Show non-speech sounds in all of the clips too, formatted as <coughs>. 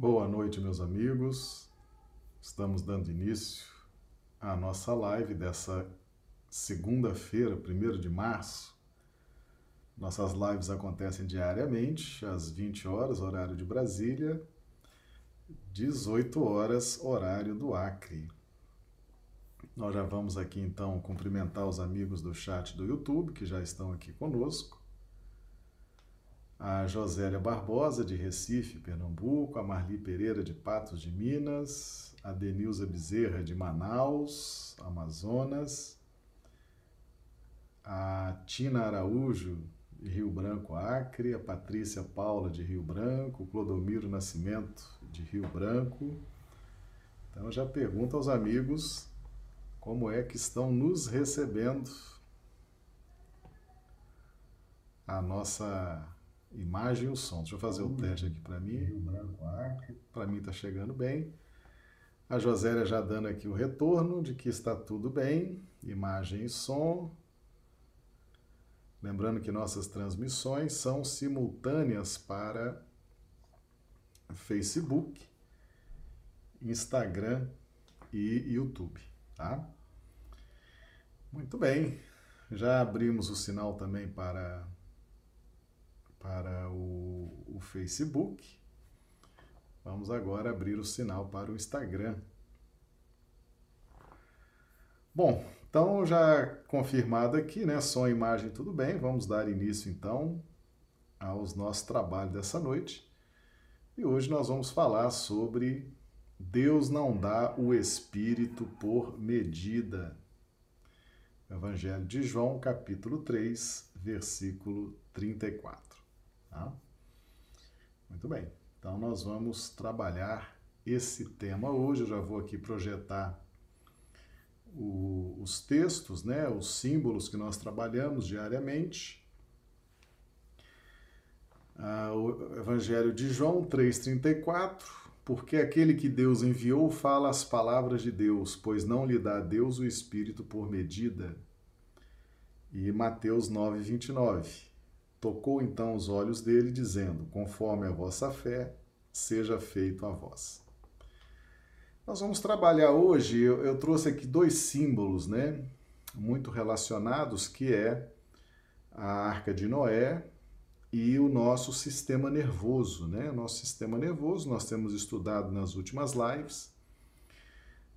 Boa noite, meus amigos. Estamos dando início à nossa live dessa segunda-feira, 1 de março. Nossas lives acontecem diariamente, às 20 horas, horário de Brasília, 18 horas, horário do Acre. Nós já vamos aqui então cumprimentar os amigos do chat do YouTube que já estão aqui conosco a Josélia Barbosa, de Recife, Pernambuco, a Marli Pereira, de Patos de Minas, a Denilza Bezerra, de Manaus, Amazonas, a Tina Araújo, de Rio Branco, Acre, a Patrícia Paula, de Rio Branco, Clodomiro Nascimento, de Rio Branco. Então já pergunto aos amigos como é que estão nos recebendo a nossa imagem e o som. Deixa eu fazer o teste aqui para mim. Para mim está chegando bem. A Josélia já dando aqui o retorno de que está tudo bem, imagem e som. Lembrando que nossas transmissões são simultâneas para Facebook, Instagram e YouTube, tá? Muito bem. Já abrimos o sinal também para para o, o Facebook. Vamos agora abrir o sinal para o Instagram. Bom, então já confirmado aqui, né? Som e imagem, tudo bem. Vamos dar início então aos nossos trabalhos dessa noite. E hoje nós vamos falar sobre Deus não dá o Espírito por medida. Evangelho de João, capítulo 3, versículo 34. Tá? Muito bem. Então nós vamos trabalhar esse tema hoje. Eu já vou aqui projetar o, os textos, né, os símbolos que nós trabalhamos diariamente. Ah, o Evangelho de João 3,34. Porque aquele que Deus enviou fala as palavras de Deus, pois não lhe dá Deus o Espírito por medida. E Mateus 9, 29. Tocou então os olhos dele, dizendo: Conforme a vossa fé, seja feito a vós. Nós vamos trabalhar hoje, eu, eu trouxe aqui dois símbolos, né? Muito relacionados, que é a arca de Noé e o nosso sistema nervoso, né? Nosso sistema nervoso, nós temos estudado nas últimas lives.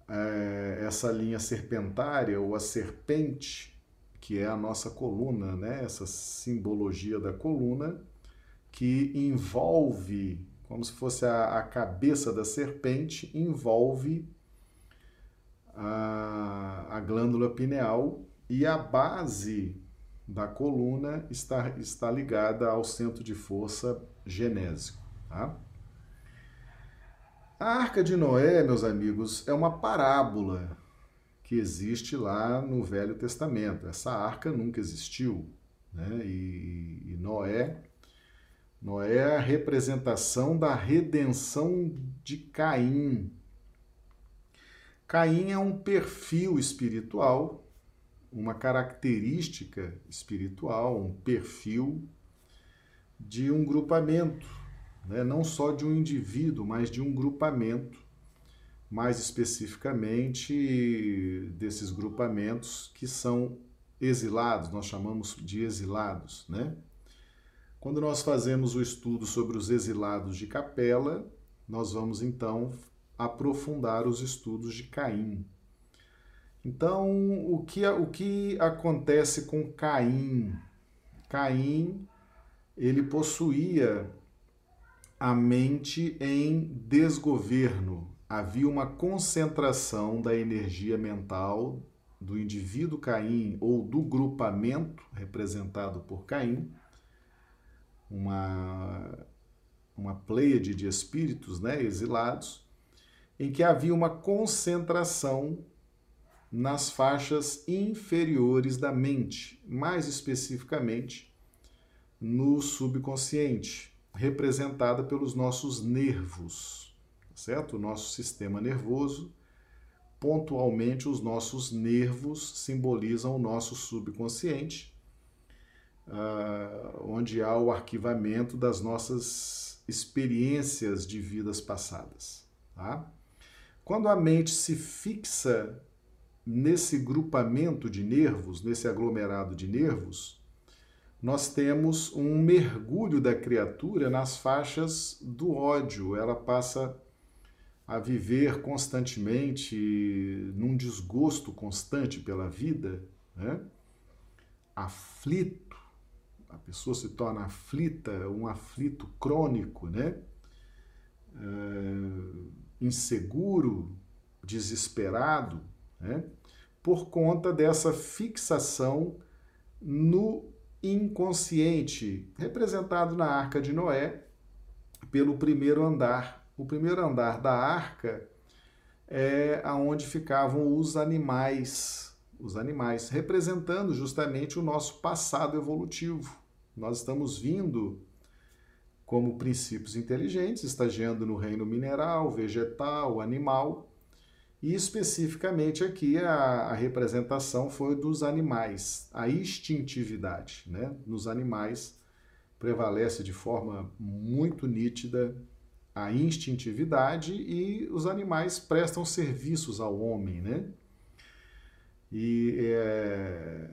É, essa linha serpentária ou a serpente que é a nossa coluna, né? essa simbologia da coluna, que envolve, como se fosse a, a cabeça da serpente, envolve a, a glândula pineal e a base da coluna está, está ligada ao centro de força genésico. Tá? A Arca de Noé, meus amigos, é uma parábola que existe lá no Velho Testamento. Essa arca nunca existiu. Né? E, e Noé, Noé é a representação da redenção de Caim. Caim é um perfil espiritual, uma característica espiritual, um perfil de um grupamento, né? não só de um indivíduo, mas de um grupamento mais especificamente desses grupamentos que são exilados, nós chamamos de exilados, né? Quando nós fazemos o estudo sobre os exilados de Capela, nós vamos então aprofundar os estudos de Caim. Então, o que, o que acontece com Caim? Caim, ele possuía a mente em desgoverno, havia uma concentração da energia mental do indivíduo Caim ou do grupamento representado por Caim, uma, uma pleiade de espíritos né, exilados, em que havia uma concentração nas faixas inferiores da mente, mais especificamente no subconsciente, representada pelos nossos nervos certo? O nosso sistema nervoso, pontualmente os nossos nervos simbolizam o nosso subconsciente. uh, onde há o arquivamento das nossas experiências de vidas passadas. Tá? Quando a mente se fixa nesse grupamento de nervos, nesse aglomerado de nervos, nós temos um mergulho da criatura nas faixas do ódio. Ela passa a viver constantemente num desgosto constante pela vida, né? aflito, a pessoa se torna aflita, um aflito crônico, né? É, inseguro, desesperado, né? por conta dessa fixação no inconsciente, representado na Arca de Noé pelo primeiro andar. O primeiro andar da arca é aonde ficavam os animais, os animais, representando justamente o nosso passado evolutivo. Nós estamos vindo como princípios inteligentes, estagiando no reino mineral, vegetal, animal, e especificamente aqui a, a, representação foi dos animais, a instintividade. Né? Nos animais prevalece de forma muito nítida a instintividade e os animais prestam serviços ao homem. Né? E é,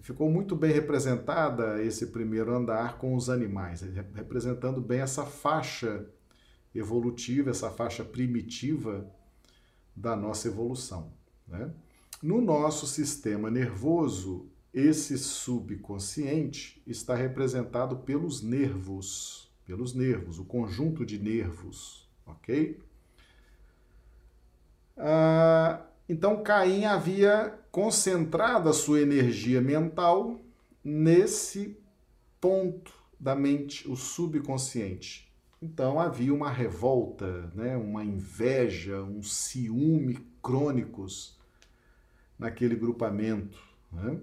ficou muito bem representada esse primeiro andar com os animais, representando bem essa faixa evolutiva, essa faixa primitiva da nossa evolução. Né? No nosso sistema nervoso, esse subconsciente está representado pelos nervos, pelos nervos, o conjunto de nervos, ok? Ah, então Caim havia concentrado a sua energia mental nesse ponto da mente, o subconsciente. Então havia uma revolta, né, uma inveja, um ciúme crônicos naquele grupamento. Né?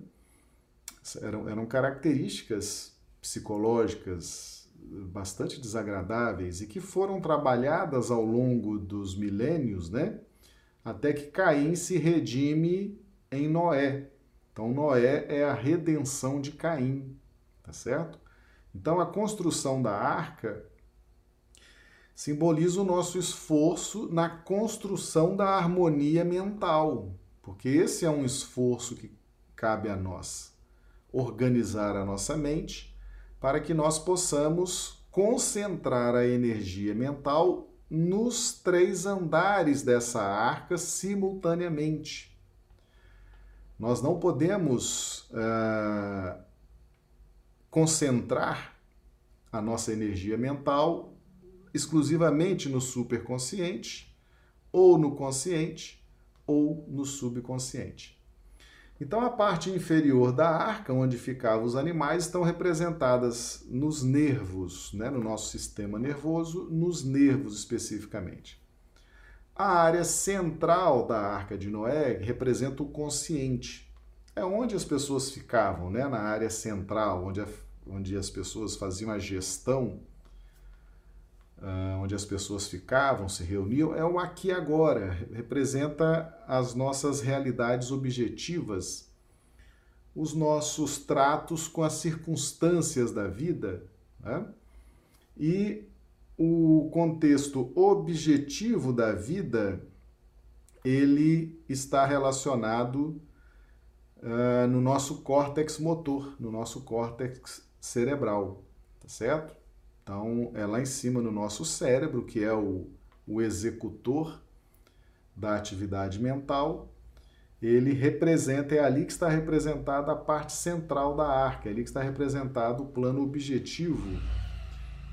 Eram, eram características psicológicas bastante desagradáveis e que foram trabalhadas ao longo dos milênios, né? até que Caim se redime em Noé. Então, Noé é a redenção de Caim, tá certo? Então, a construção da arca simboliza o nosso esforço na construção da harmonia mental, porque esse é um esforço que cabe a nós organizar a nossa mente para que nós possamos concentrar a energia mental nos três andares dessa arca simultaneamente. Nós não podemos uh, concentrar a nossa energia mental exclusivamente no superconsciente, ou no consciente, ou no subconsciente. Então, a parte inferior da arca, onde ficavam os animais, estão representadas nos nervos, né, no nosso sistema nervoso, nos nervos especificamente. A área central da arca de Noé representa o consciente. É onde as pessoas ficavam, né, na área central, onde, a, onde as pessoas faziam a gestão uh, onde as pessoas ficavam, se reuniam, é o aqui agora, representa as nossas realidades objetivas, os nossos tratos com as circunstâncias da vida, né? e o contexto objetivo da vida ele está relacionado uh, no nosso córtex motor, no nosso córtex cerebral, tá certo? Então, é lá em cima no nosso cérebro, que é o, o executor da atividade mental, ele representa, é ali que está representada a parte central da arca, é ali que está representado o plano objetivo,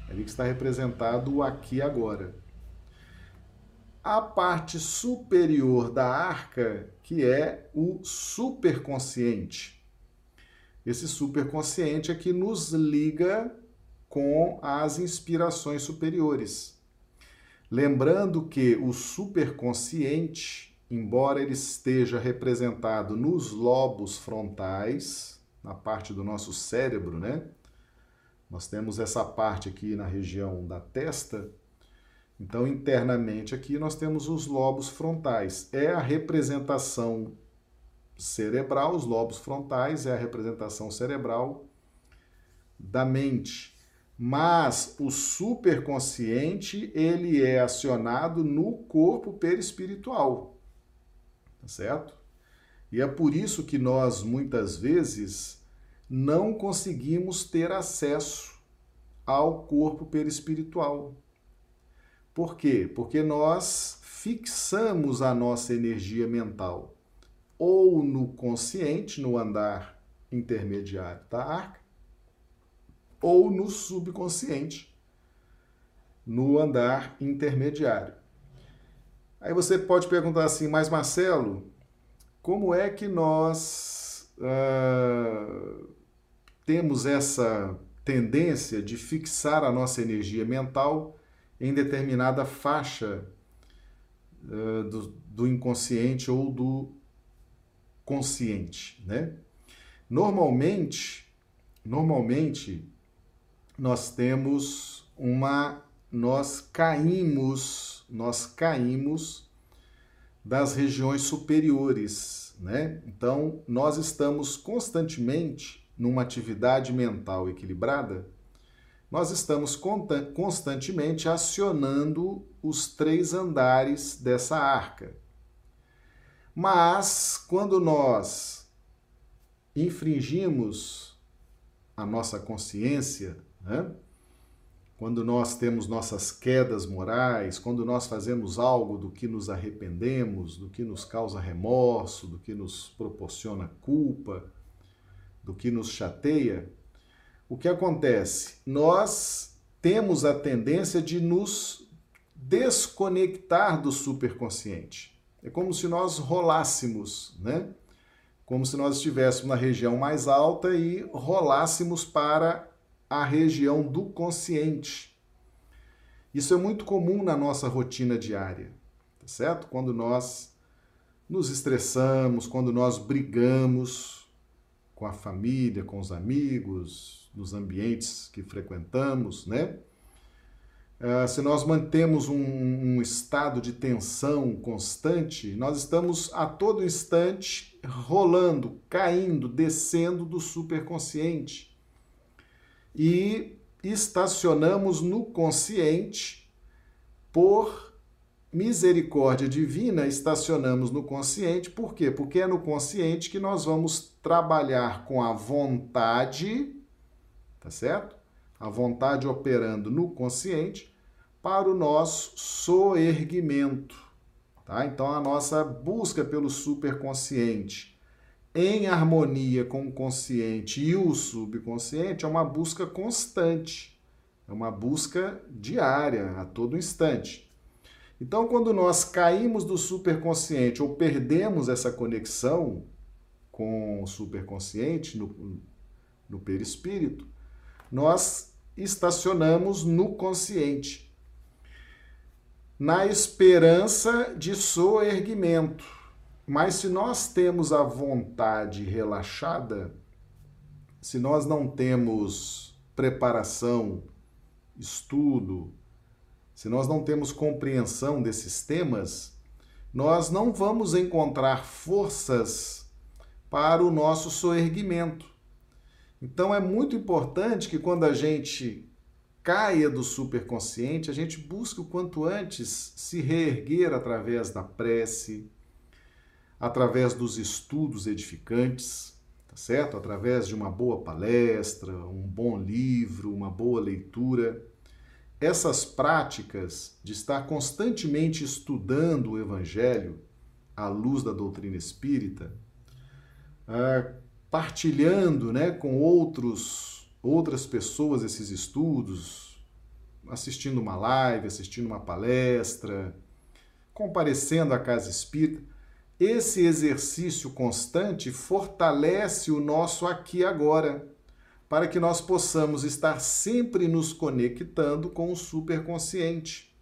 é ali que está representado o aqui agora. A parte superior da arca, que é o superconsciente. Esse superconsciente é que nos liga com as inspirações superiores. Lembrando que o superconsciente, embora ele esteja representado nos lobos frontais, na parte do nosso cérebro, né? Nós temos essa parte aqui na região da testa. Então, internamente aqui nós temos os lobos frontais. É a representação cerebral, os lobos frontais é a representação cerebral da mente. Mas o superconsciente, ele é acionado no corpo perispiritual. Tá certo? E é por isso que nós muitas vezes não conseguimos ter acesso ao corpo perispiritual. Por quê? Porque nós fixamos a nossa energia mental ou no consciente, no andar intermediário da arca, ou no subconsciente, no andar intermediário. Aí você pode perguntar assim, mas Marcelo, como é que nós uh, temos essa tendência de fixar a nossa energia mental em determinada faixa uh, do, do inconsciente ou do consciente, né? Normalmente, normalmente nós temos uma nós caímos, nós caímos das regiões superiores, né? Então, nós estamos constantemente numa atividade mental equilibrada, nós estamos constantemente acionando os três andares dessa arca. Mas quando nós infringimos a nossa consciência, né? quando nós temos nossas quedas morais, quando nós fazemos algo do que nos arrependemos, do que nos causa remorso, do que nos proporciona culpa, do que nos chateia, o que acontece? Nós temos a tendência de nos desconectar do superconsciente. É como se nós rolássemos, né? Como se nós estivéssemos na região mais alta e rolássemos para a região do consciente. Isso é muito comum na nossa rotina diária, tá certo? Quando nós nos estressamos, quando nós brigamos com a família, com os amigos, nos ambientes que frequentamos, né? Ah, se nós mantemos um, um, estado de tensão constante, nós estamos a todo instante rolando, caindo, descendo do superconsciente. E estacionamos no consciente por misericórdia divina, estacionamos no consciente, por quê? Porque é no consciente que nós vamos trabalhar com a vontade, tá certo? A vontade operando no consciente para o nosso soerguimento. Tá? Então, a nossa busca pelo superconsciente em harmonia com o consciente e o subconsciente é uma busca constante, é uma busca diária, a todo instante. Então, quando nós caímos do superconsciente ou perdemos essa conexão com o superconsciente no, no perispírito, nós estacionamos no consciente na esperança de soerguimento. Mas se nós temos a vontade relaxada, se nós não temos preparação, estudo, se nós não temos compreensão desses temas, nós não vamos encontrar forças para o nosso soerguimento. Então é muito importante que quando a gente caia do superconsciente, a gente busca o quanto antes se reerguer através da prece, através dos estudos edificantes, tá certo? Através de uma boa palestra, um bom livro, uma boa leitura. Essas práticas de estar constantemente estudando o Evangelho à luz da doutrina espírita, ah, partilhando né, com outros outras pessoas esses estudos, assistindo uma live, assistindo uma palestra, comparecendo à casa espírita. Esse exercício constante fortalece o nosso aqui e agora, para que nós possamos estar sempre nos conectando com o superconsciente,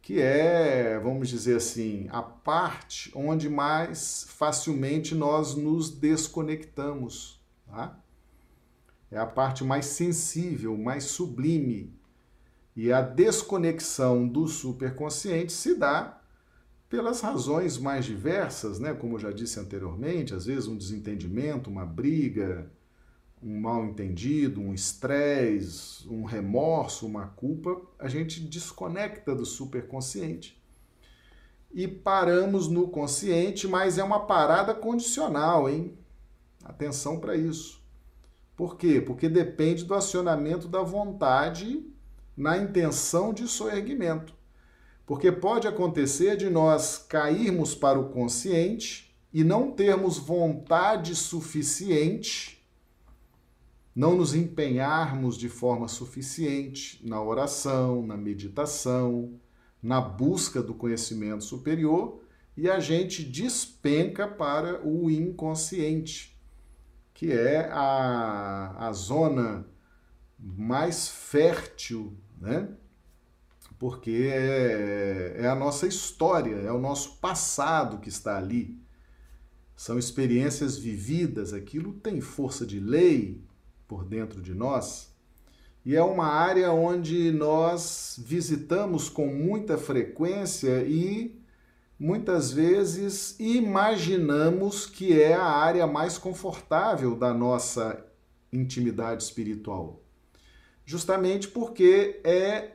que é, vamos dizer assim, a parte onde mais facilmente nós nos desconectamos. Tá? é a parte mais sensível, mais sublime. E a desconexão do superconsciente se dá pelas razões mais diversas, né? Como eu já disse anteriormente, às vezes um desentendimento, uma briga, um mal entendido, um estresse, um remorso, uma culpa, a gente desconecta do superconsciente e paramos no consciente, mas é uma parada condicional, hein? Atenção para isso. Por quê? Porque depende do acionamento da vontade na intenção de soerguimento. Porque pode acontecer de nós cairmos para o consciente e não termos vontade suficiente não nos empenharmos de forma suficiente na oração, na meditação, na busca do conhecimento superior e a gente despenca para o inconsciente, que é a, a zona mais fértil, né? Porque é, é a nossa história, é o nosso passado que está ali. São experiências vividas, aquilo tem força de lei, por dentro de nós, e é uma área onde nós visitamos com muita frequência e muitas vezes imaginamos que é a área mais confortável da nossa intimidade espiritual. Justamente porque é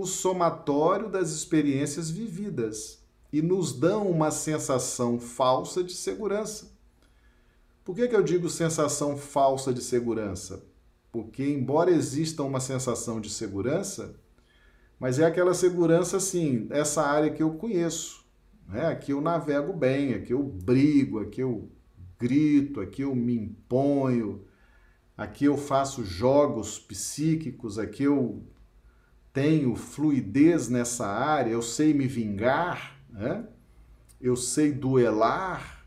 o somatório das experiências vividas e nos dão uma sensação falsa de segurança. Por que, que eu digo sensação falsa de segurança? Porque, embora exista uma sensação de segurança, mas é aquela segurança assim, essa área que eu conheço. Né? Aqui eu navego bem, aqui eu brigo, aqui eu grito, aqui eu me imponho, aqui eu faço jogos psíquicos, aqui eu tenho fluidez nessa área, eu sei me vingar, né? eu sei duelar,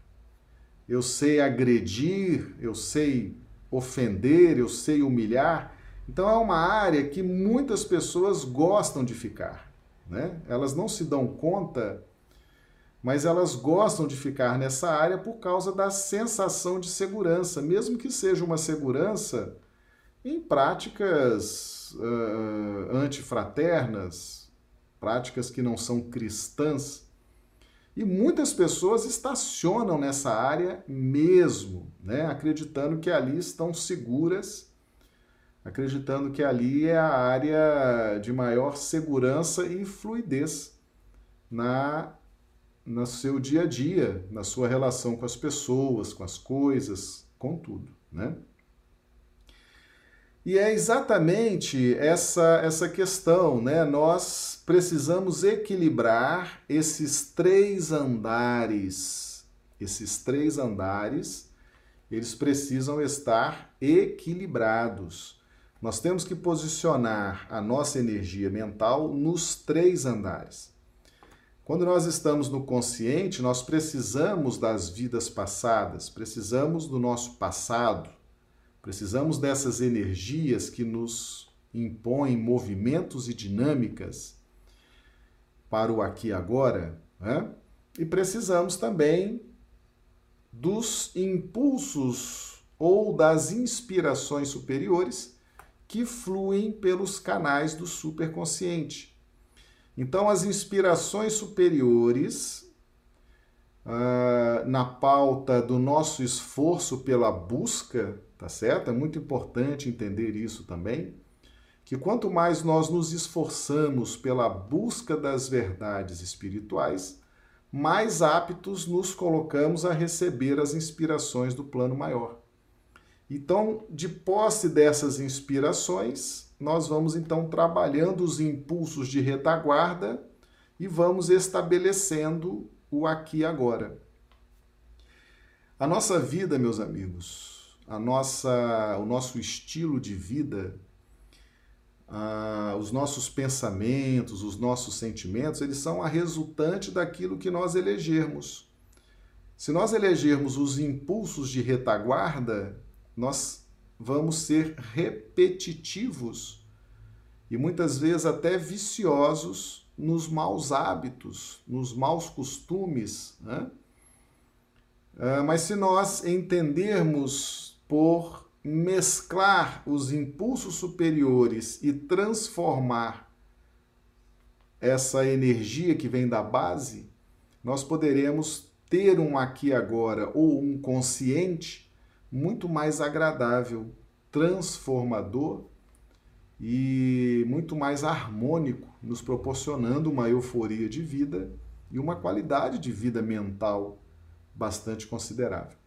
eu sei agredir, eu sei ofender, eu sei humilhar. Então é uma área que muitas pessoas gostam de ficar. Né? Elas não se dão conta, mas elas gostam de ficar nessa área por causa da sensação de segurança, mesmo que seja uma segurança em práticas uh, antifraternas, práticas que não são cristãs. E muitas pessoas estacionam nessa área mesmo, né? acreditando que ali estão seguras, acreditando que ali é a área de maior segurança e fluidez na no seu dia a dia, na sua relação com as pessoas, com as coisas, com tudo, né? E é exatamente essa, essa questão, né? Nós precisamos equilibrar esses três andares. Esses três andares, eles precisam estar equilibrados. Nós temos que posicionar a nossa energia mental nos três andares. Quando nós estamos no consciente, nós precisamos das vidas passadas, precisamos do nosso passado, Precisamos dessas energias que nos impõem movimentos e dinâmicas para o aqui e agora, né? e precisamos também dos impulsos ou das inspirações superiores que fluem pelos canais do superconsciente. Então, as inspirações superiores, uh, na pauta do nosso esforço pela busca tá certo? É muito importante entender isso também, que quanto mais nós nos esforçamos pela busca das verdades espirituais, mais aptos nos colocamos a receber as inspirações do plano maior. Então, de posse dessas inspirações, nós vamos então trabalhando os impulsos de retaguarda e vamos estabelecendo o aqui e agora. A nossa vida, meus amigos, a nossa, o nosso estilo de vida, os nossos pensamentos, os nossos sentimentos, eles são a resultante daquilo que nós elegermos. Se nós elegermos os impulsos de retaguarda, nós vamos ser repetitivos e muitas vezes até viciosos nos maus hábitos, nos maus costumes. Né? Ah, mas se nós entendermos por mesclar os impulsos superiores e transformar essa energia que vem da base, nós poderemos ter um aqui agora ou um consciente muito mais agradável, transformador e muito mais harmônico, nos proporcionando uma euforia de vida e uma qualidade de vida mental bastante considerável.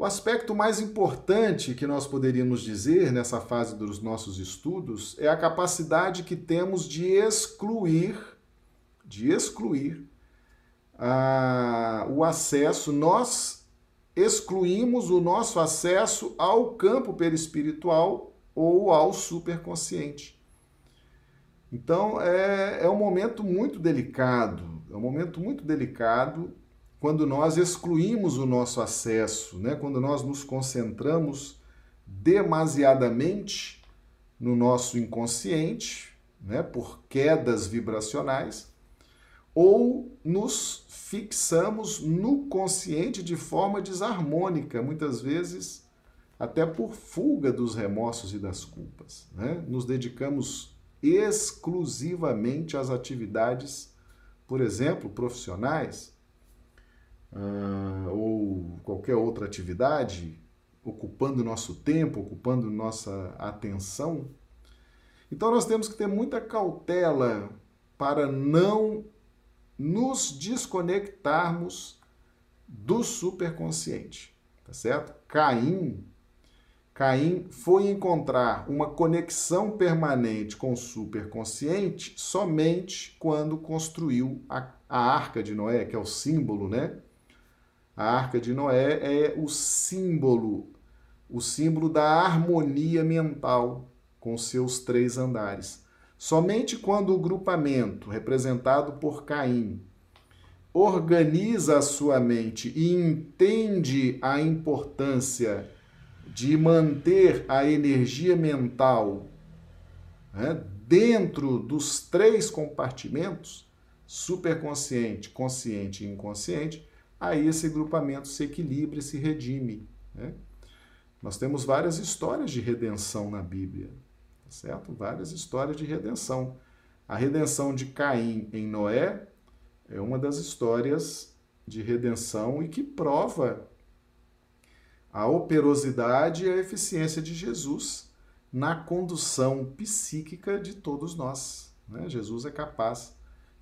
O aspecto mais importante que nós poderíamos dizer nessa fase dos nossos estudos é a capacidade que temos de excluir, de excluir o acesso, nós excluímos o nosso acesso ao campo perispiritual ou ao superconsciente. Então é, é um momento muito delicado, é um momento muito delicado quando nós excluímos o nosso acesso, né? quando nós nos concentramos demasiadamente no nosso inconsciente, né? por quedas vibracionais, ou nos fixamos no consciente de forma desarmônica, muitas vezes até por fuga dos remorsos e das culpas. Né? Nos dedicamos exclusivamente às atividades, por exemplo, profissionais, uh, ou qualquer outra atividade, ocupando nosso tempo, ocupando nossa atenção. Então nós temos que ter muita cautela para não nos desconectarmos do superconsciente, tá certo? Caim, Caim foi encontrar uma conexão permanente com o superconsciente somente quando construiu a, a Arca de Noé, que é o símbolo, né? A Arca de Noé é o símbolo, o símbolo da harmonia mental com seus três andares. Somente quando o grupamento, representado por Caim, organiza a sua mente e entende a importância de manter a energia mental né, dentro dos três compartimentos superconsciente, consciente e inconsciente, aí esse grupamento se equilibra e se redime. Né? Nós temos várias histórias de redenção na Bíblia certo? Várias histórias de redenção. A redenção de Caim em Noé é uma das histórias de redenção e que prova a operosidade e a eficiência de Jesus na condução psíquica de todos nós. Né? Jesus é capaz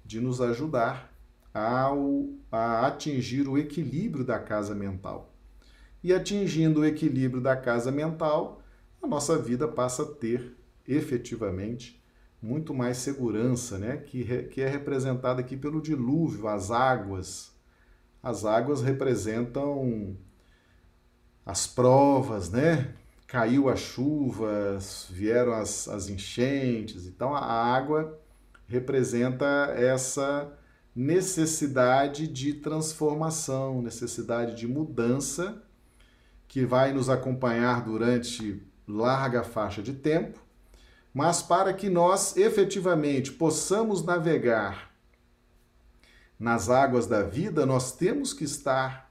de nos ajudar ao, a atingir o equilíbrio da casa mental. E atingindo o equilíbrio da casa mental, a nossa vida passa a ter efetivamente muito mais segurança, né? que, que é representada aqui pelo dilúvio, as águas. As águas representam as provas, né? Caiu a chuva, vieram as, as enchentes. Então a água representa essa necessidade de transformação, necessidade de mudança que vai nos acompanhar durante larga faixa de tempo mas para que nós efetivamente possamos navegar nas águas da vida, nós temos que estar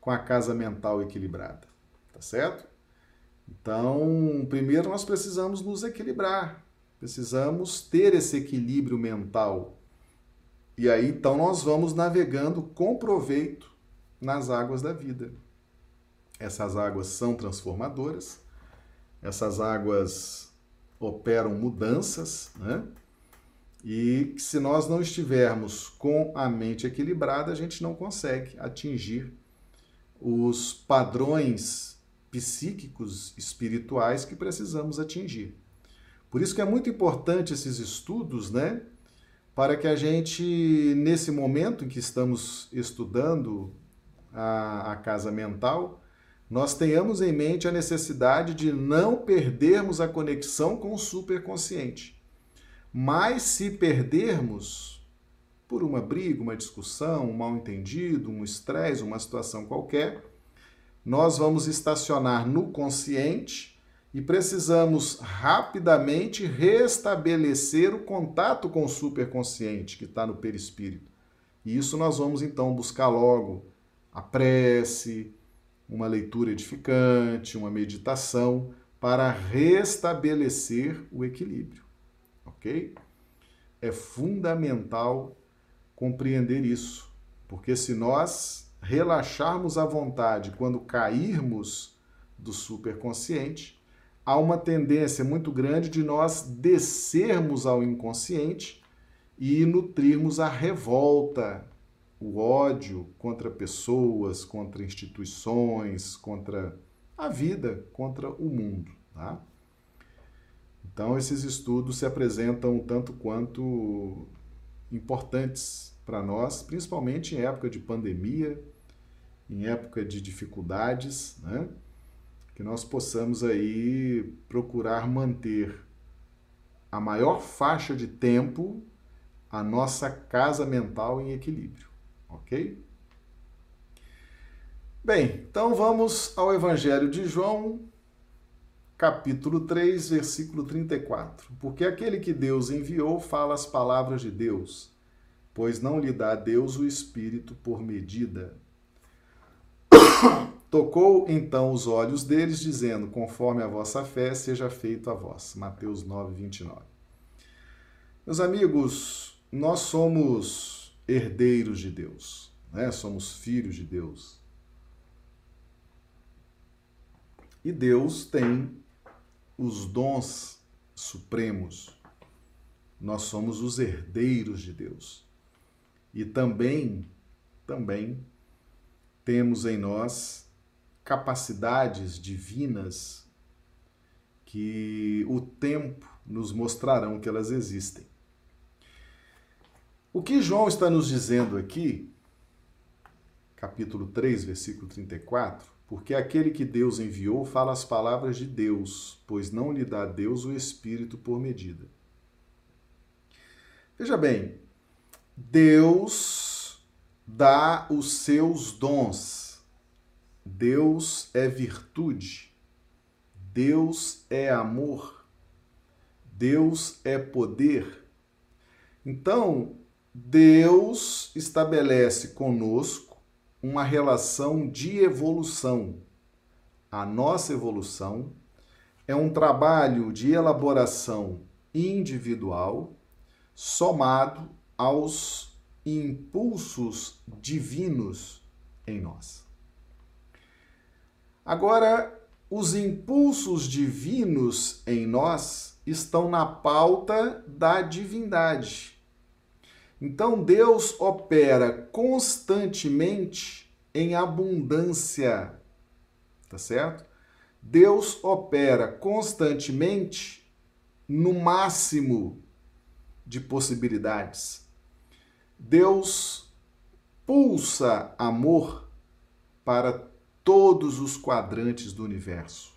com a casa mental equilibrada, tá certo? Então, primeiro nós precisamos nos equilibrar, precisamos ter esse equilíbrio mental. E aí então nós vamos navegando com proveito nas águas da vida. Essas águas são transformadoras, essas águas operam mudanças, né? E se nós não estivermos com a mente equilibrada, a gente não consegue atingir os padrões psíquicos, espirituais que precisamos atingir. Por isso que é muito importante esses estudos, né? Para que a gente, nesse momento em que estamos estudando a, a casa mental, nós tenhamos em mente a necessidade de não perdermos a conexão com o superconsciente. Mas se perdermos por uma briga, uma discussão, um mal-entendido, um estresse, uma situação qualquer, nós vamos estacionar no consciente e precisamos rapidamente restabelecer o contato com o superconsciente que está no perispírito. E isso nós vamos então buscar logo a prece, uma leitura edificante, uma meditação para restabelecer o equilíbrio, ok? É fundamental compreender isso, porque se nós relaxarmos à vontade quando cairmos do superconsciente, há uma tendência muito grande de nós descermos ao inconsciente e nutrirmos a revolta, o ódio contra pessoas, contra instituições, contra a vida, contra o mundo. Tá? Então, esses estudos se apresentam tanto quanto importantes para nós, principalmente em época de pandemia, em época de dificuldades, né? Que nós possamos aí procurar manter a maior faixa de tempo a nossa casa mental em equilíbrio, ok? Bem, então vamos ao Evangelho de João, capítulo 3, versículo 34. Porque aquele que Deus enviou fala as palavras de Deus, pois não lhe dá Deus o Espírito por medida. <coughs> Tocou então os olhos deles, dizendo: Conforme a vossa fé, seja feito a vós. Mateus 9, 29. Meus amigos, nós somos herdeiros de Deus, né? somos filhos de Deus. E Deus tem os dons supremos. Nós somos os herdeiros de Deus. E também, também temos em nós capacidades divinas que o tempo nos mostrarão que elas existem. O que João está nos dizendo aqui, capítulo 3, versículo 34, porque aquele que Deus enviou fala as palavras de Deus, pois não lhe dá Deus o Espírito por medida. Veja bem, Deus dá os seus dons Deus é virtude, Deus é amor, Deus é poder. Então, Deus estabelece conosco uma relação de evolução. A nossa evolução é um trabalho de elaboração individual somado aos impulsos divinos em nós. Agora, os impulsos divinos em nós estão na pauta da divindade. Então, Deus opera constantemente em abundância, tá certo? Deus opera constantemente no máximo de possibilidades. Deus pulsa amor para todos os quadrantes do universo.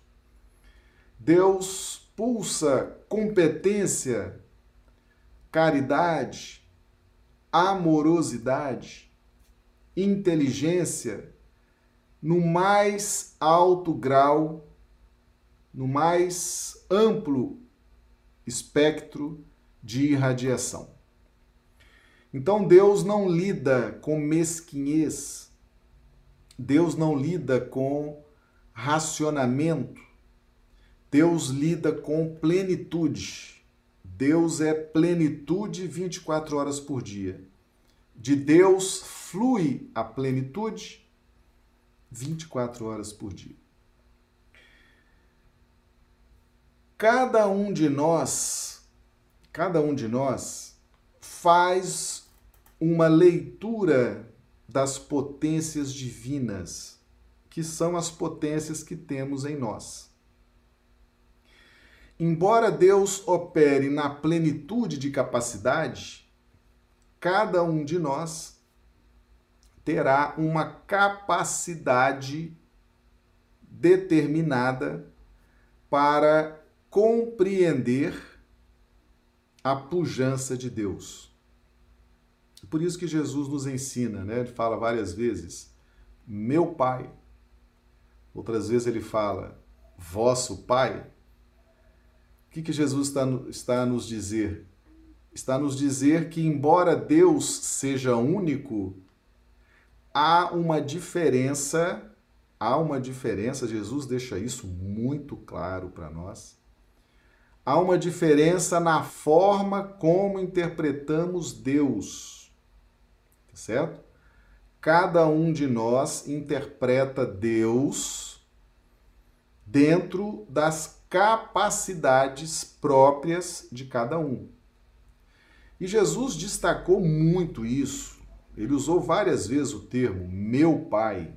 Deus pulsa competência, caridade, amorosidade, inteligência no mais alto grau, no mais amplo espectro de irradiação. Então Deus não lida com mesquinhez, Deus não lida com racionamento. Deus lida com plenitude. Deus é plenitude 24 horas por dia. De Deus flui a plenitude 24 horas por dia. Cada um de nós, cada um de nós faz uma leitura das potências divinas, que são as potências que temos em nós. Embora Deus opere na plenitude de capacidade, cada um de nós terá uma capacidade determinada para compreender a pujança de Deus. Por isso que Jesus nos ensina, né? Ele fala várias vezes, meu Pai. Outras vezes ele fala, vosso Pai. O que, que Jesus está, está a nos dizer? Está a nos dizer que, embora Deus seja único, há uma diferença, há uma diferença, Jesus deixa isso muito claro para nós. Há uma diferença na forma como interpretamos Deus tá certo? Cada um de nós interpreta Deus dentro das capacidades próprias de cada um. E Jesus destacou muito isso. Ele usou várias vezes o termo meu pai.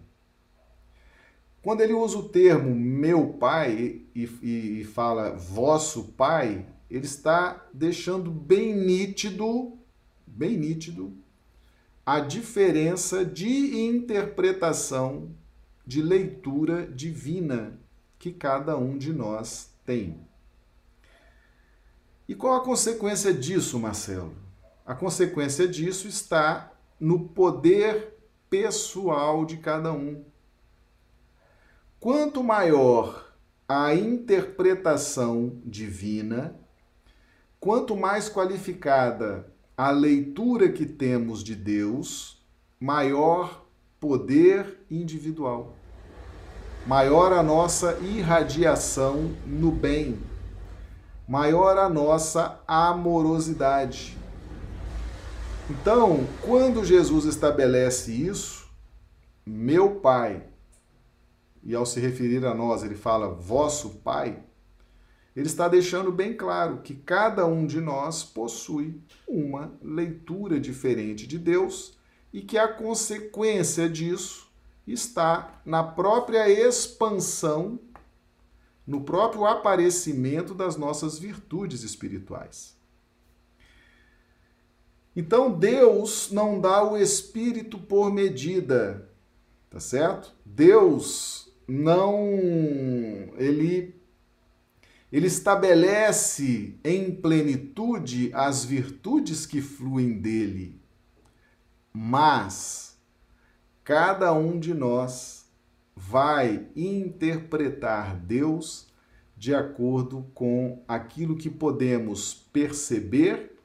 Quando ele usa o termo meu pai e, e, e fala vosso pai, ele está deixando bem nítido, bem nítido, a diferença de interpretação, de leitura divina que cada um de nós tem. E qual a consequência disso, Marcelo? A consequência disso está no poder pessoal de cada um. Quanto maior a interpretação divina, quanto mais qualificada a leitura que temos de Deus, maior poder individual, maior a nossa irradiação no bem, maior a nossa amorosidade. Então, quando Jesus estabelece isso, meu Pai, e ao se referir a nós, ele fala vosso Pai, ele está deixando bem claro que cada um de nós possui uma leitura diferente de Deus e que a consequência disso está na própria expansão, no próprio aparecimento das nossas virtudes espirituais. Então Deus não dá o espírito por medida, tá certo? Deus não ele ele estabelece em plenitude as virtudes que fluem dele, mas cada um de nós vai interpretar Deus de acordo com aquilo que podemos perceber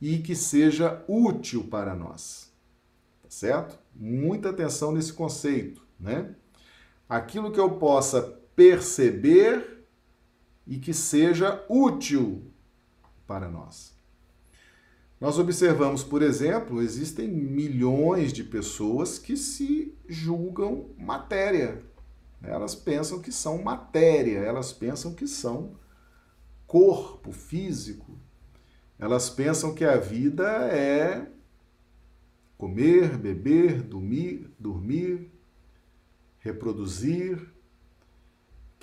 e que seja útil para nós. Tá certo? Muita atenção nesse conceito, né? Aquilo que eu possa perceber e que seja útil para nós. Nós observamos, por exemplo, existem milhões de pessoas que se julgam matéria. Elas pensam que são matéria, elas pensam que são corpo físico. Elas pensam que a vida é comer, beber, dormir, dormir, reproduzir,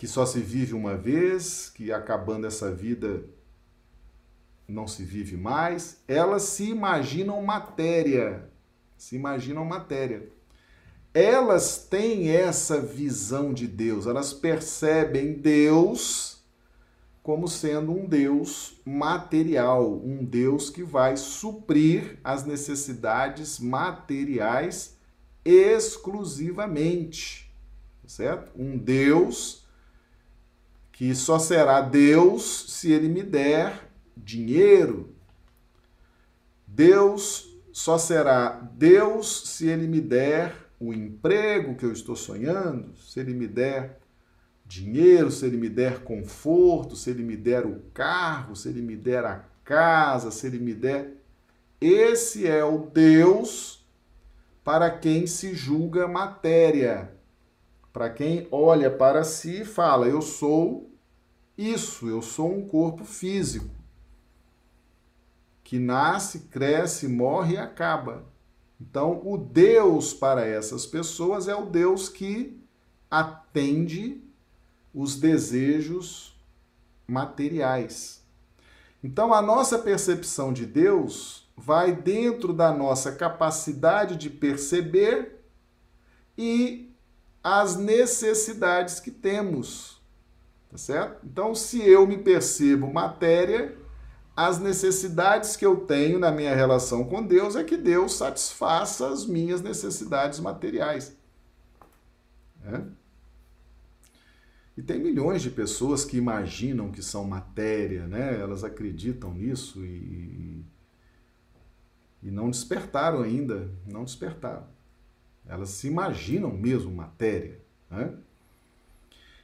que só se vive uma vez, que acabando essa vida não se vive mais, elas se imaginam matéria, se imaginam matéria. Elas têm essa visão de Deus, elas percebem Deus como sendo um Deus material, um Deus que vai suprir as necessidades materiais exclusivamente, certo? Um Deus que só será Deus se ele me der dinheiro. Deus só será Deus se ele me der o emprego que eu estou sonhando, se ele me der dinheiro, se ele me der conforto, se ele me der o carro, se ele me der a casa, se ele me der. Esse é o Deus para quem se julga matéria para quem olha para si e fala: Eu sou isso, eu sou um corpo físico que nasce, cresce, morre e acaba. Então, o Deus para essas pessoas é o Deus que atende os desejos materiais. Então, a nossa percepção de Deus vai dentro da nossa capacidade de perceber e as necessidades que temos. Tá certo? Então, se eu me percebo matéria, as necessidades que eu tenho na minha relação com Deus é que Deus satisfaça as minhas necessidades materiais. É? E tem milhões de pessoas que imaginam que são matéria, né? Elas acreditam nisso e, e não despertaram ainda, não despertaram. Elas se imaginam mesmo matéria. Né?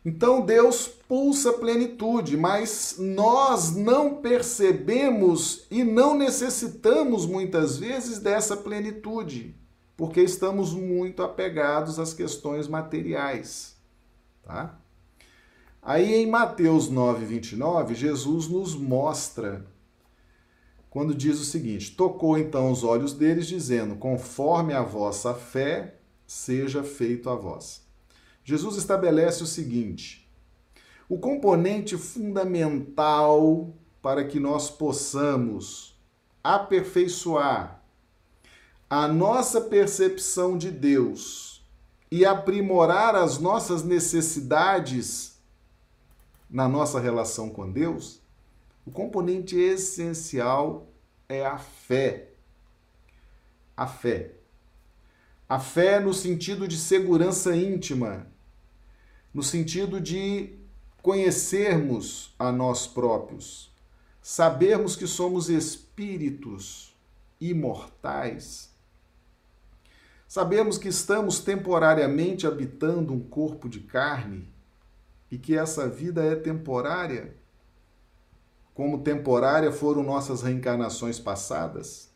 Então Deus pulsa plenitude, mas nós não percebemos e não necessitamos muitas vezes dessa plenitude, porque estamos muito apegados às questões materiais. Tá? Aí em Mateus 9, 29, Jesus nos mostra quando diz o seguinte: Tocou então os olhos deles, dizendo: Conforme a vossa fé, seja feito a vós. Jesus estabelece o seguinte: o componente fundamental para que nós possamos aperfeiçoar a nossa percepção de Deus e aprimorar as nossas necessidades na nossa relação com Deus, o componente essencial é a fé. A fé. A fé no sentido de segurança íntima, no sentido de conhecermos a nós próprios, sabermos que somos espíritos imortais, sabemos que estamos temporariamente habitando um corpo de carne e que essa vida é temporária, como temporária foram nossas reencarnações passadas.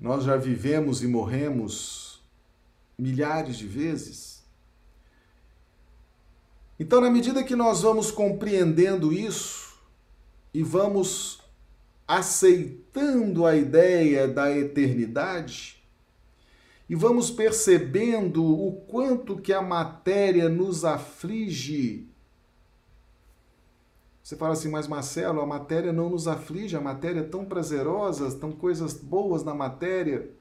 Nós já vivemos e morremos milhares de vezes. Então, na medida que nós vamos compreendendo isso e vamos aceitando a ideia da eternidade, e vamos percebendo o quanto que a matéria nos aflige. Você fala assim, mas Marcelo, a matéria não nos aflige, a matéria é tão prazerosa, tão coisas boas na matéria.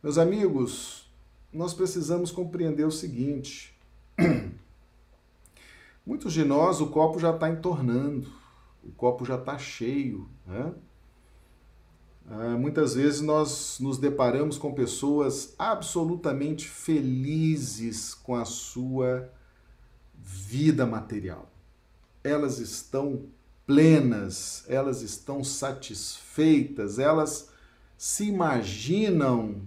Meus amigos, nós precisamos compreender o seguinte: <clears throat> muitos de nós o copo já está entornando, o copo já está cheio, né? Ah, muitas vezes nós nos deparamos com pessoas absolutamente felizes com a sua vida material. Elas estão plenas, elas estão satisfeitas, elas se imaginam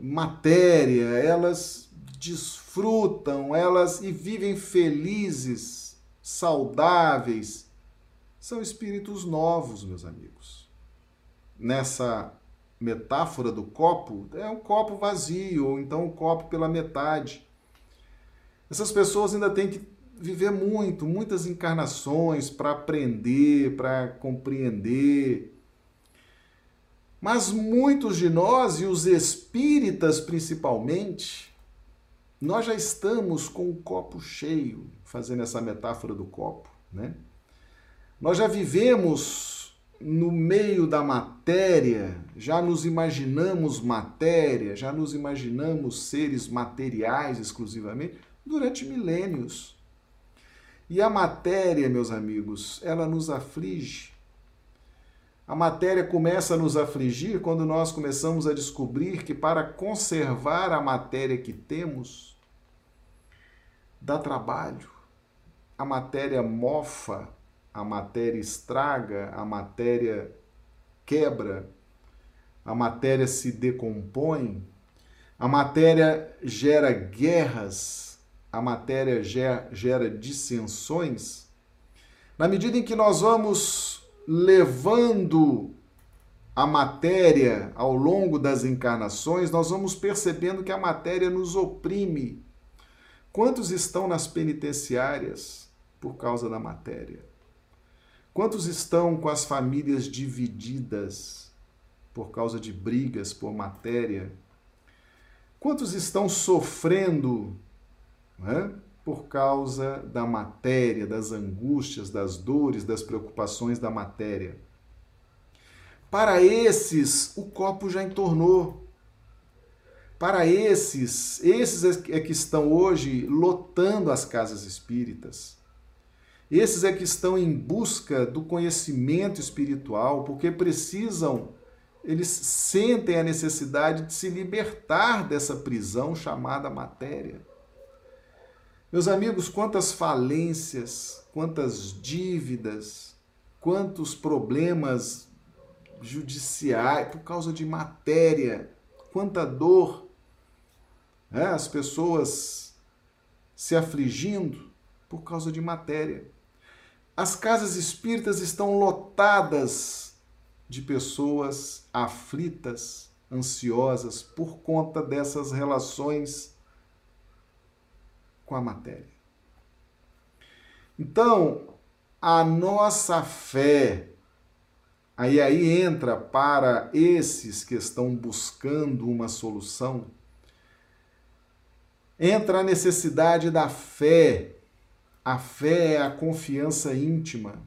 matéria, elas desfrutam, elas e vivem felizes, saudáveis. São espíritos novos, meus amigos nessa metáfora do copo, é um copo vazio, ou então um copo pela metade. Essas pessoas ainda têm que viver muito, muitas encarnações para aprender, para compreender. Mas muitos de nós, e os espíritas principalmente, nós já estamos com o copo cheio, fazendo essa metáfora do copo, né? Nós já vivemos no meio da matéria, já nos imaginamos matéria, já nos imaginamos seres materiais exclusivamente durante milênios. E a matéria, meus amigos, ela nos aflige. A matéria começa a nos afligir quando nós começamos a descobrir que para conservar a matéria que temos, dá trabalho. A matéria mofa, a matéria estraga, a matéria quebra, a matéria se decompõe, a matéria gera guerras, a matéria gera, dissensões, na medida em que nós vamos levando a matéria ao longo das encarnações, nós vamos percebendo que a matéria nos oprime. Quantos estão nas penitenciárias por causa da matéria? Quantos estão com as famílias divididas por causa de brigas por matéria? Quantos estão sofrendo né, por causa da matéria, das angústias, das dores, das preocupações da matéria? Para esses, o copo já entornou. Para esses, esses é que estão hoje lotando as casas espíritas esses é que estão em busca do conhecimento espiritual, porque precisam, eles sentem a necessidade de se libertar dessa prisão chamada matéria. Meus amigos, quantas falências, quantas dívidas, quantos problemas judiciais por causa de matéria, quanta dor, né? as pessoas se afligindo por causa de matéria. As casas espíritas estão lotadas de pessoas aflitas, ansiosas por conta dessas relações com a matéria. Então, a nossa fé, aí aí entra para esses que estão buscando uma solução, entra a necessidade da fé. A fé é a confiança íntima.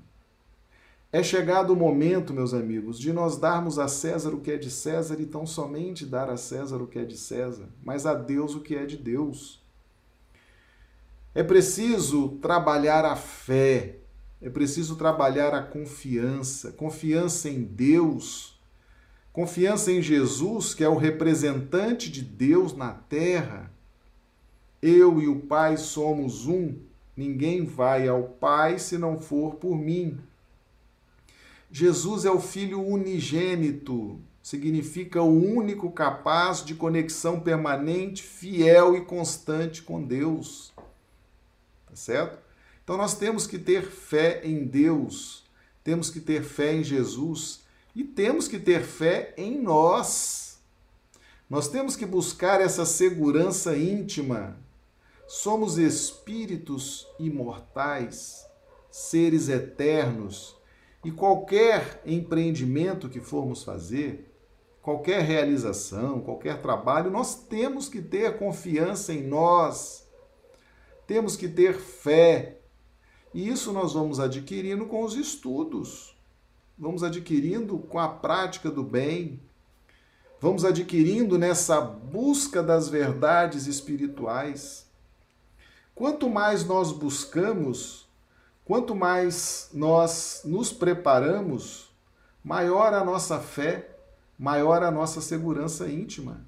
É chegado o momento, meus amigos, de nós darmos a César o que é de César e tão somente dar a César o que é de César, mas a Deus o que é de Deus. É preciso trabalhar a fé, é preciso trabalhar a confiança, confiança em Deus, confiança em Jesus, que é o representante de Deus na terra. Eu e o Pai somos um, ninguém vai ao Pai se não for por mim. Jesus é o Filho unigênito, significa o único capaz de conexão permanente, fiel e constante com Deus certo? Então nós temos que ter fé em Deus, temos que ter fé em Jesus e temos que ter fé em nós. Nós temos que buscar essa segurança íntima. Somos espíritos imortais, seres eternos, e qualquer empreendimento que formos fazer, qualquer realização, qualquer trabalho, nós temos que ter confiança em nós temos que ter fé. E isso nós vamos adquirindo com os estudos. Vamos adquirindo com a prática do bem. Vamos adquirindo nessa busca das verdades espirituais. Quanto mais nós buscamos, quanto mais nós nos preparamos, maior a nossa fé, maior a nossa segurança íntima.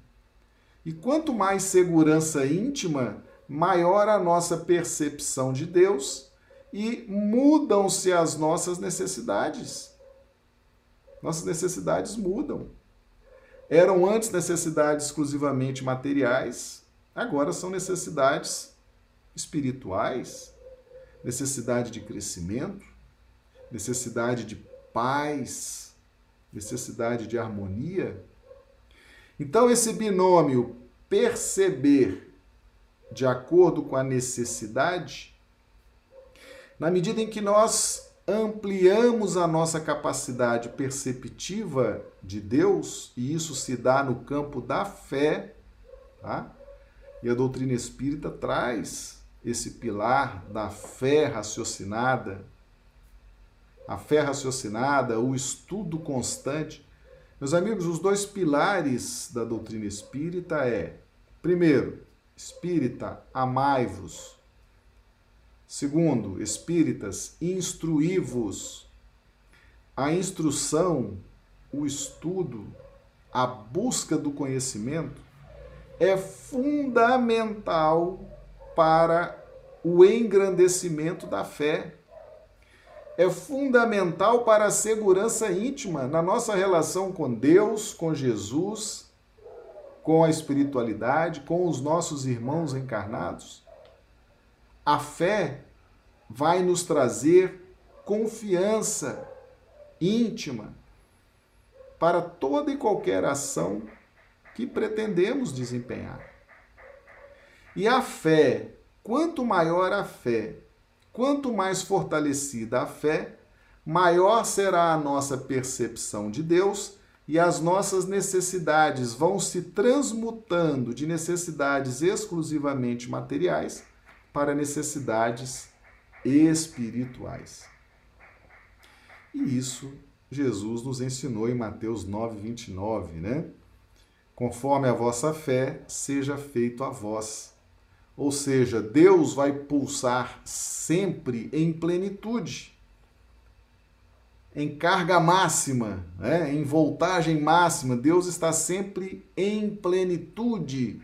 E quanto mais segurança íntima, maior a nossa percepção de Deus e mudam-se as nossas necessidades. Nossas necessidades mudam. Eram antes necessidades exclusivamente materiais, agora são necessidades espirituais, necessidade de crescimento, necessidade de paz, necessidade de harmonia. Então, esse binômio perceber de acordo com a necessidade, na medida em que nós ampliamos a nossa capacidade perceptiva de Deus, e isso se dá no campo da fé, tá? E a doutrina espírita traz esse pilar da fé raciocinada, a fé raciocinada, o estudo constante. Meus amigos, os dois pilares da doutrina espírita é, primeiro, espírita, amai-vos. Segundo, espíritas, instruí-vos. A instrução, o estudo, a busca do conhecimento é fundamental para o engrandecimento da fé. É fundamental para a segurança íntima na nossa relação com Deus, com Jesus com a espiritualidade, com os nossos irmãos encarnados. A fé vai nos trazer confiança íntima para toda e qualquer ação que pretendemos desempenhar. E a fé, quanto maior a fé, quanto mais fortalecida a fé, maior será a nossa percepção de Deus e as nossas necessidades vão se transmutando de necessidades exclusivamente materiais para necessidades espirituais. E isso Jesus nos ensinou em Mateus 9, 29, né? Conforme a vossa fé, seja feito a vós. Ou seja, Deus vai pulsar sempre em plenitude em carga máxima, né? em voltagem máxima. Deus está sempre em plenitude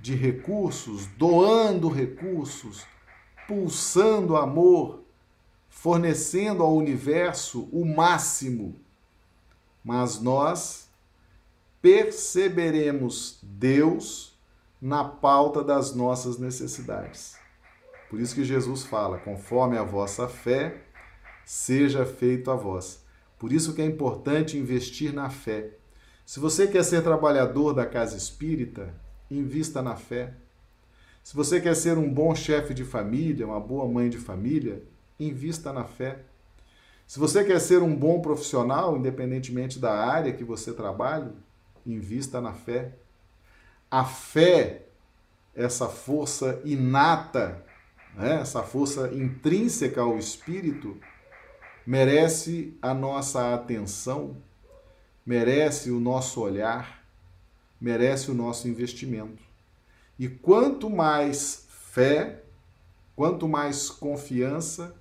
de recursos, doando recursos, pulsando amor, fornecendo ao universo o máximo. Mas nós perceberemos Deus na pauta das nossas necessidades. Por isso que Jesus fala: conforme a vossa fé, seja feito a vós. Por isso que é importante investir na fé. Se você quer ser trabalhador da casa espírita, invista na fé. Se você quer ser um bom chefe de família, uma boa mãe de família, invista na fé. Se você quer ser um bom profissional, independentemente da área que você trabalha, invista na fé. A fé, essa força inata, né? essa força intrínseca ao espírito, merece a nossa atenção, merece o nosso olhar, merece o nosso investimento. E quanto mais fé, quanto mais confiança,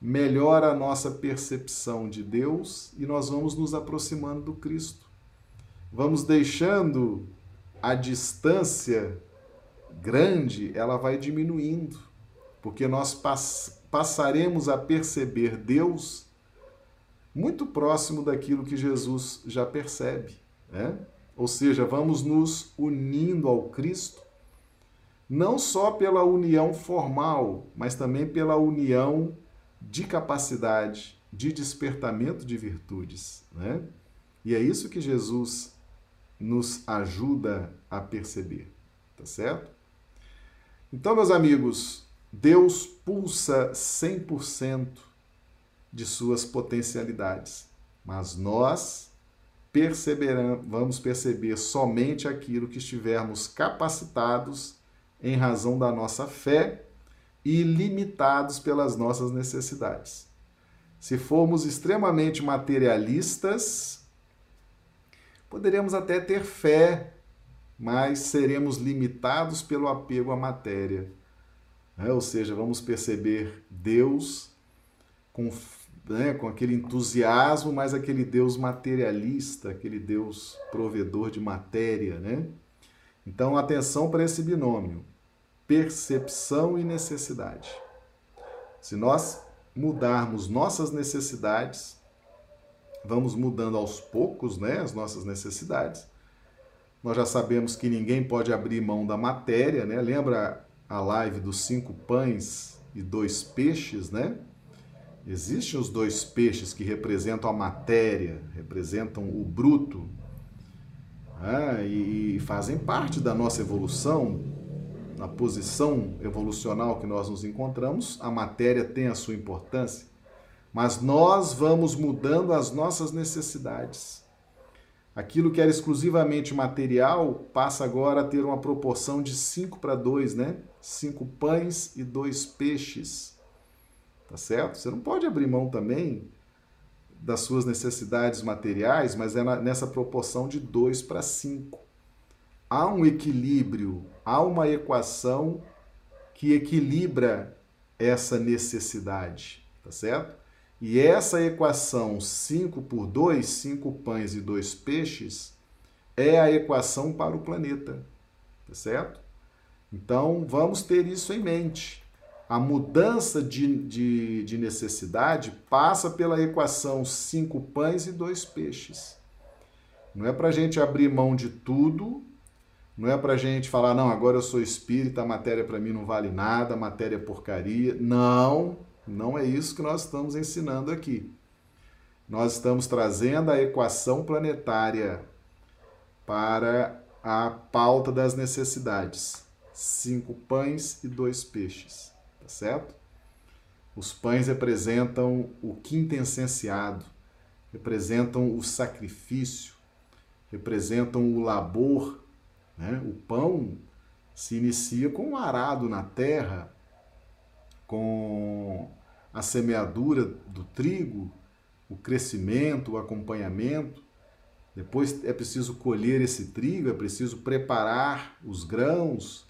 melhora a nossa percepção de Deus e nós vamos nos aproximando do Cristo. Vamos deixando a distância grande, ela vai diminuindo, porque nós pass passaremos a perceber Deus muito próximo daquilo que Jesus já percebe, né? Ou seja, vamos nos unindo ao Cristo, não só pela união formal, mas também pela união de capacidade, de despertamento de virtudes, né? E é isso que Jesus nos ajuda a perceber, tá certo? Então, meus amigos, Deus pulsa 100% de suas potencialidades, mas nós vamos perceber somente aquilo que estivermos capacitados em razão da nossa fé e limitados pelas nossas necessidades. Se formos extremamente materialistas, poderemos até ter fé, mas seremos limitados pelo apego à matéria né? ou seja, vamos perceber Deus com, né, com aquele entusiasmo, mas aquele Deus materialista, aquele Deus provedor de matéria. Né? Então, atenção para esse binômio: percepção e necessidade. Se nós mudarmos nossas necessidades, vamos mudando aos poucos né, as nossas necessidades. Nós já sabemos que ninguém pode abrir mão da matéria, né? Lembra a live dos cinco pães e dois peixes, né? Existem os dois peixes que representam a matéria, representam o bruto, né? e fazem parte da nossa evolução, na posição evolucional que nós nos encontramos, a matéria tem a sua importância, mas nós vamos mudando as nossas necessidades. Aquilo que era exclusivamente material passa agora a ter uma proporção de 5 para 2, né? Cinco pães e dois peixes. Tá certo? Você não pode abrir mão também das suas necessidades materiais, mas é nessa proporção de 2 para 5. Há um equilíbrio, há uma equação que equilibra essa necessidade, tá certo? E essa equação 5 por 2, 5 pães e 2 peixes, é a equação para o planeta. Tá certo? Então vamos ter isso em mente. A mudança de, de, de necessidade passa pela equação 5 pães e 2 peixes. Não é para a gente abrir mão de tudo, não é para a gente falar, não, agora eu sou espírita, a matéria para mim não vale nada, a matéria é porcaria. Não, não é isso que nós estamos ensinando aqui. Nós estamos trazendo a equação planetária para a pauta das necessidades. Cinco pães e dois peixes, tá certo? Os pães representam o quintessenciado, representam o sacrifício, representam o labor. Né? O pão se inicia com um arado na terra, com a semeadura do trigo, o crescimento, o acompanhamento. Depois é preciso colher esse trigo, é preciso preparar os grãos,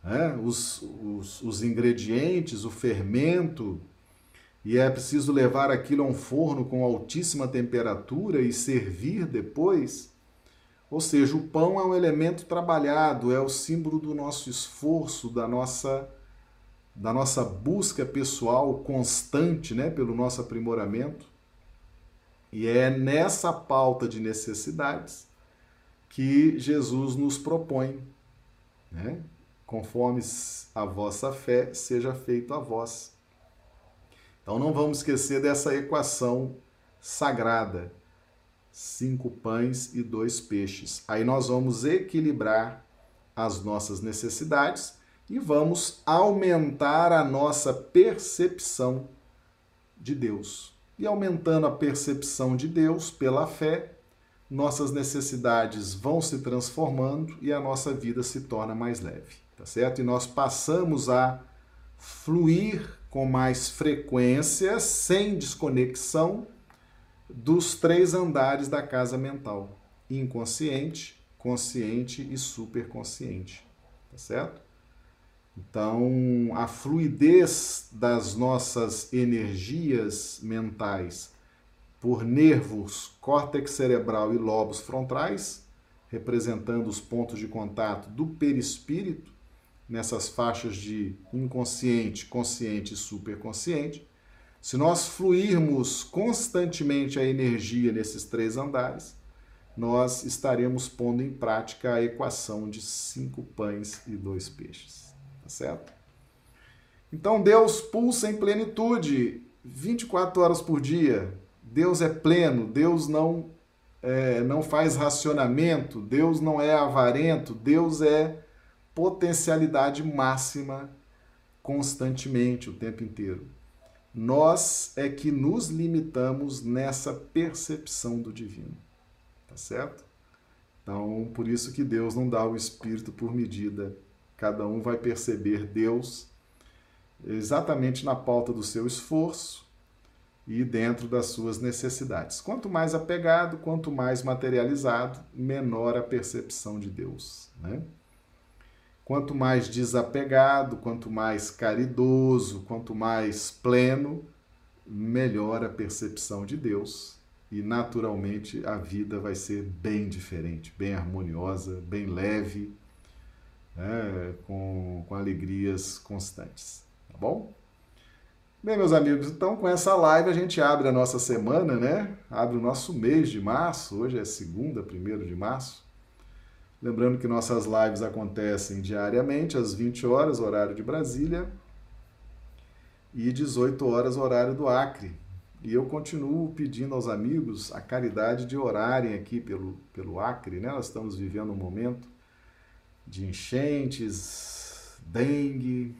né? os, os, os ingredientes, o fermento, e é preciso levar aquilo a um forno com altíssima temperatura e servir depois. Ou seja, o pão é um elemento trabalhado, é o símbolo do nosso esforço, da nossa da nossa busca pessoal constante, né, pelo nosso aprimoramento. E é nessa pauta de necessidades que Jesus nos propõe, né? Conforme a vossa fé seja feito a vós. Então não vamos esquecer dessa equação sagrada: cinco pães e dois peixes. Aí nós vamos equilibrar as nossas necessidades e vamos aumentar a nossa percepção de Deus. E aumentando a percepção de Deus pela fé, nossas necessidades vão se transformando e a nossa vida se torna mais leve, tá certo? E nós passamos a fluir com mais frequência, sem desconexão, dos três andares da casa mental: inconsciente, consciente e superconsciente, tá certo? Então, a fluidez das nossas energias mentais por nervos córtex cerebral e lobos frontais, representando os pontos de contato do perispírito, nessas faixas de inconsciente, consciente e superconsciente. Se nós fluirmos constantemente a energia nesses três andares, nós estaremos pondo em prática a equação de cinco pães e dois peixes. Certo? Então Deus pulsa em plenitude 24 horas por dia. Deus é pleno, Deus não, é, não faz racionamento, Deus não é avarento, Deus é potencialidade máxima constantemente, o tempo inteiro. Nós é que nos limitamos nessa percepção do divino. Tá certo? Então, por isso que Deus não dá o espírito por medida. Cada um vai perceber Deus exatamente na pauta do seu esforço e dentro das suas necessidades. Quanto mais apegado, quanto mais materializado, menor a percepção de Deus, né? Quanto mais desapegado, quanto mais caridoso, quanto mais pleno, melhor a percepção de Deus e naturalmente a vida vai ser bem diferente, bem harmoniosa, bem leve, né? com, com alegrias constantes. Tá bom? Bem, meus amigos, então com essa live a gente abre a nossa semana, né? Abre o nosso mês de março. Hoje é segunda, primeiro de março. Lembrando que nossas lives acontecem diariamente às 20 horas, horário de Brasília, e 18 horas, horário do Acre. E eu continuo pedindo aos amigos a caridade de orarem aqui pelo, pelo Acre, né? Nós estamos vivendo um momento de enchentes, dengue,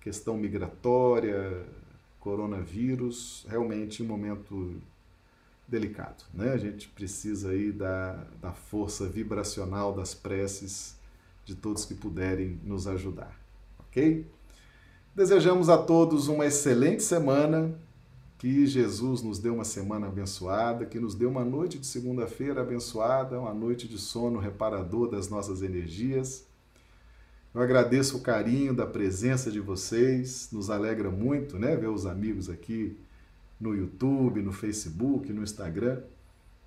questão migratória, coronavírus, realmente um momento delicado. Né? A gente precisa aí da, da força vibracional das preces de todos que puderem nos ajudar, ok? Desejamos a todos uma excelente semana, que Jesus nos dê uma semana abençoada, que nos dê uma noite de segunda-feira abençoada, uma noite de sono reparador das nossas energias. Eu agradeço o carinho da presença de vocês, nos alegra muito, né, ver os amigos aqui no YouTube, no Facebook, no Instagram.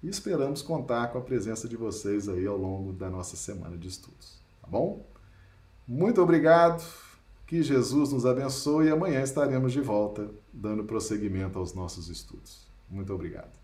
E esperamos contar com a presença de vocês aí ao longo da nossa semana de estudos. Tá bom? Muito obrigado. Que Jesus nos abençoe e amanhã estaremos de volta dando prosseguimento aos nossos estudos. Muito obrigado.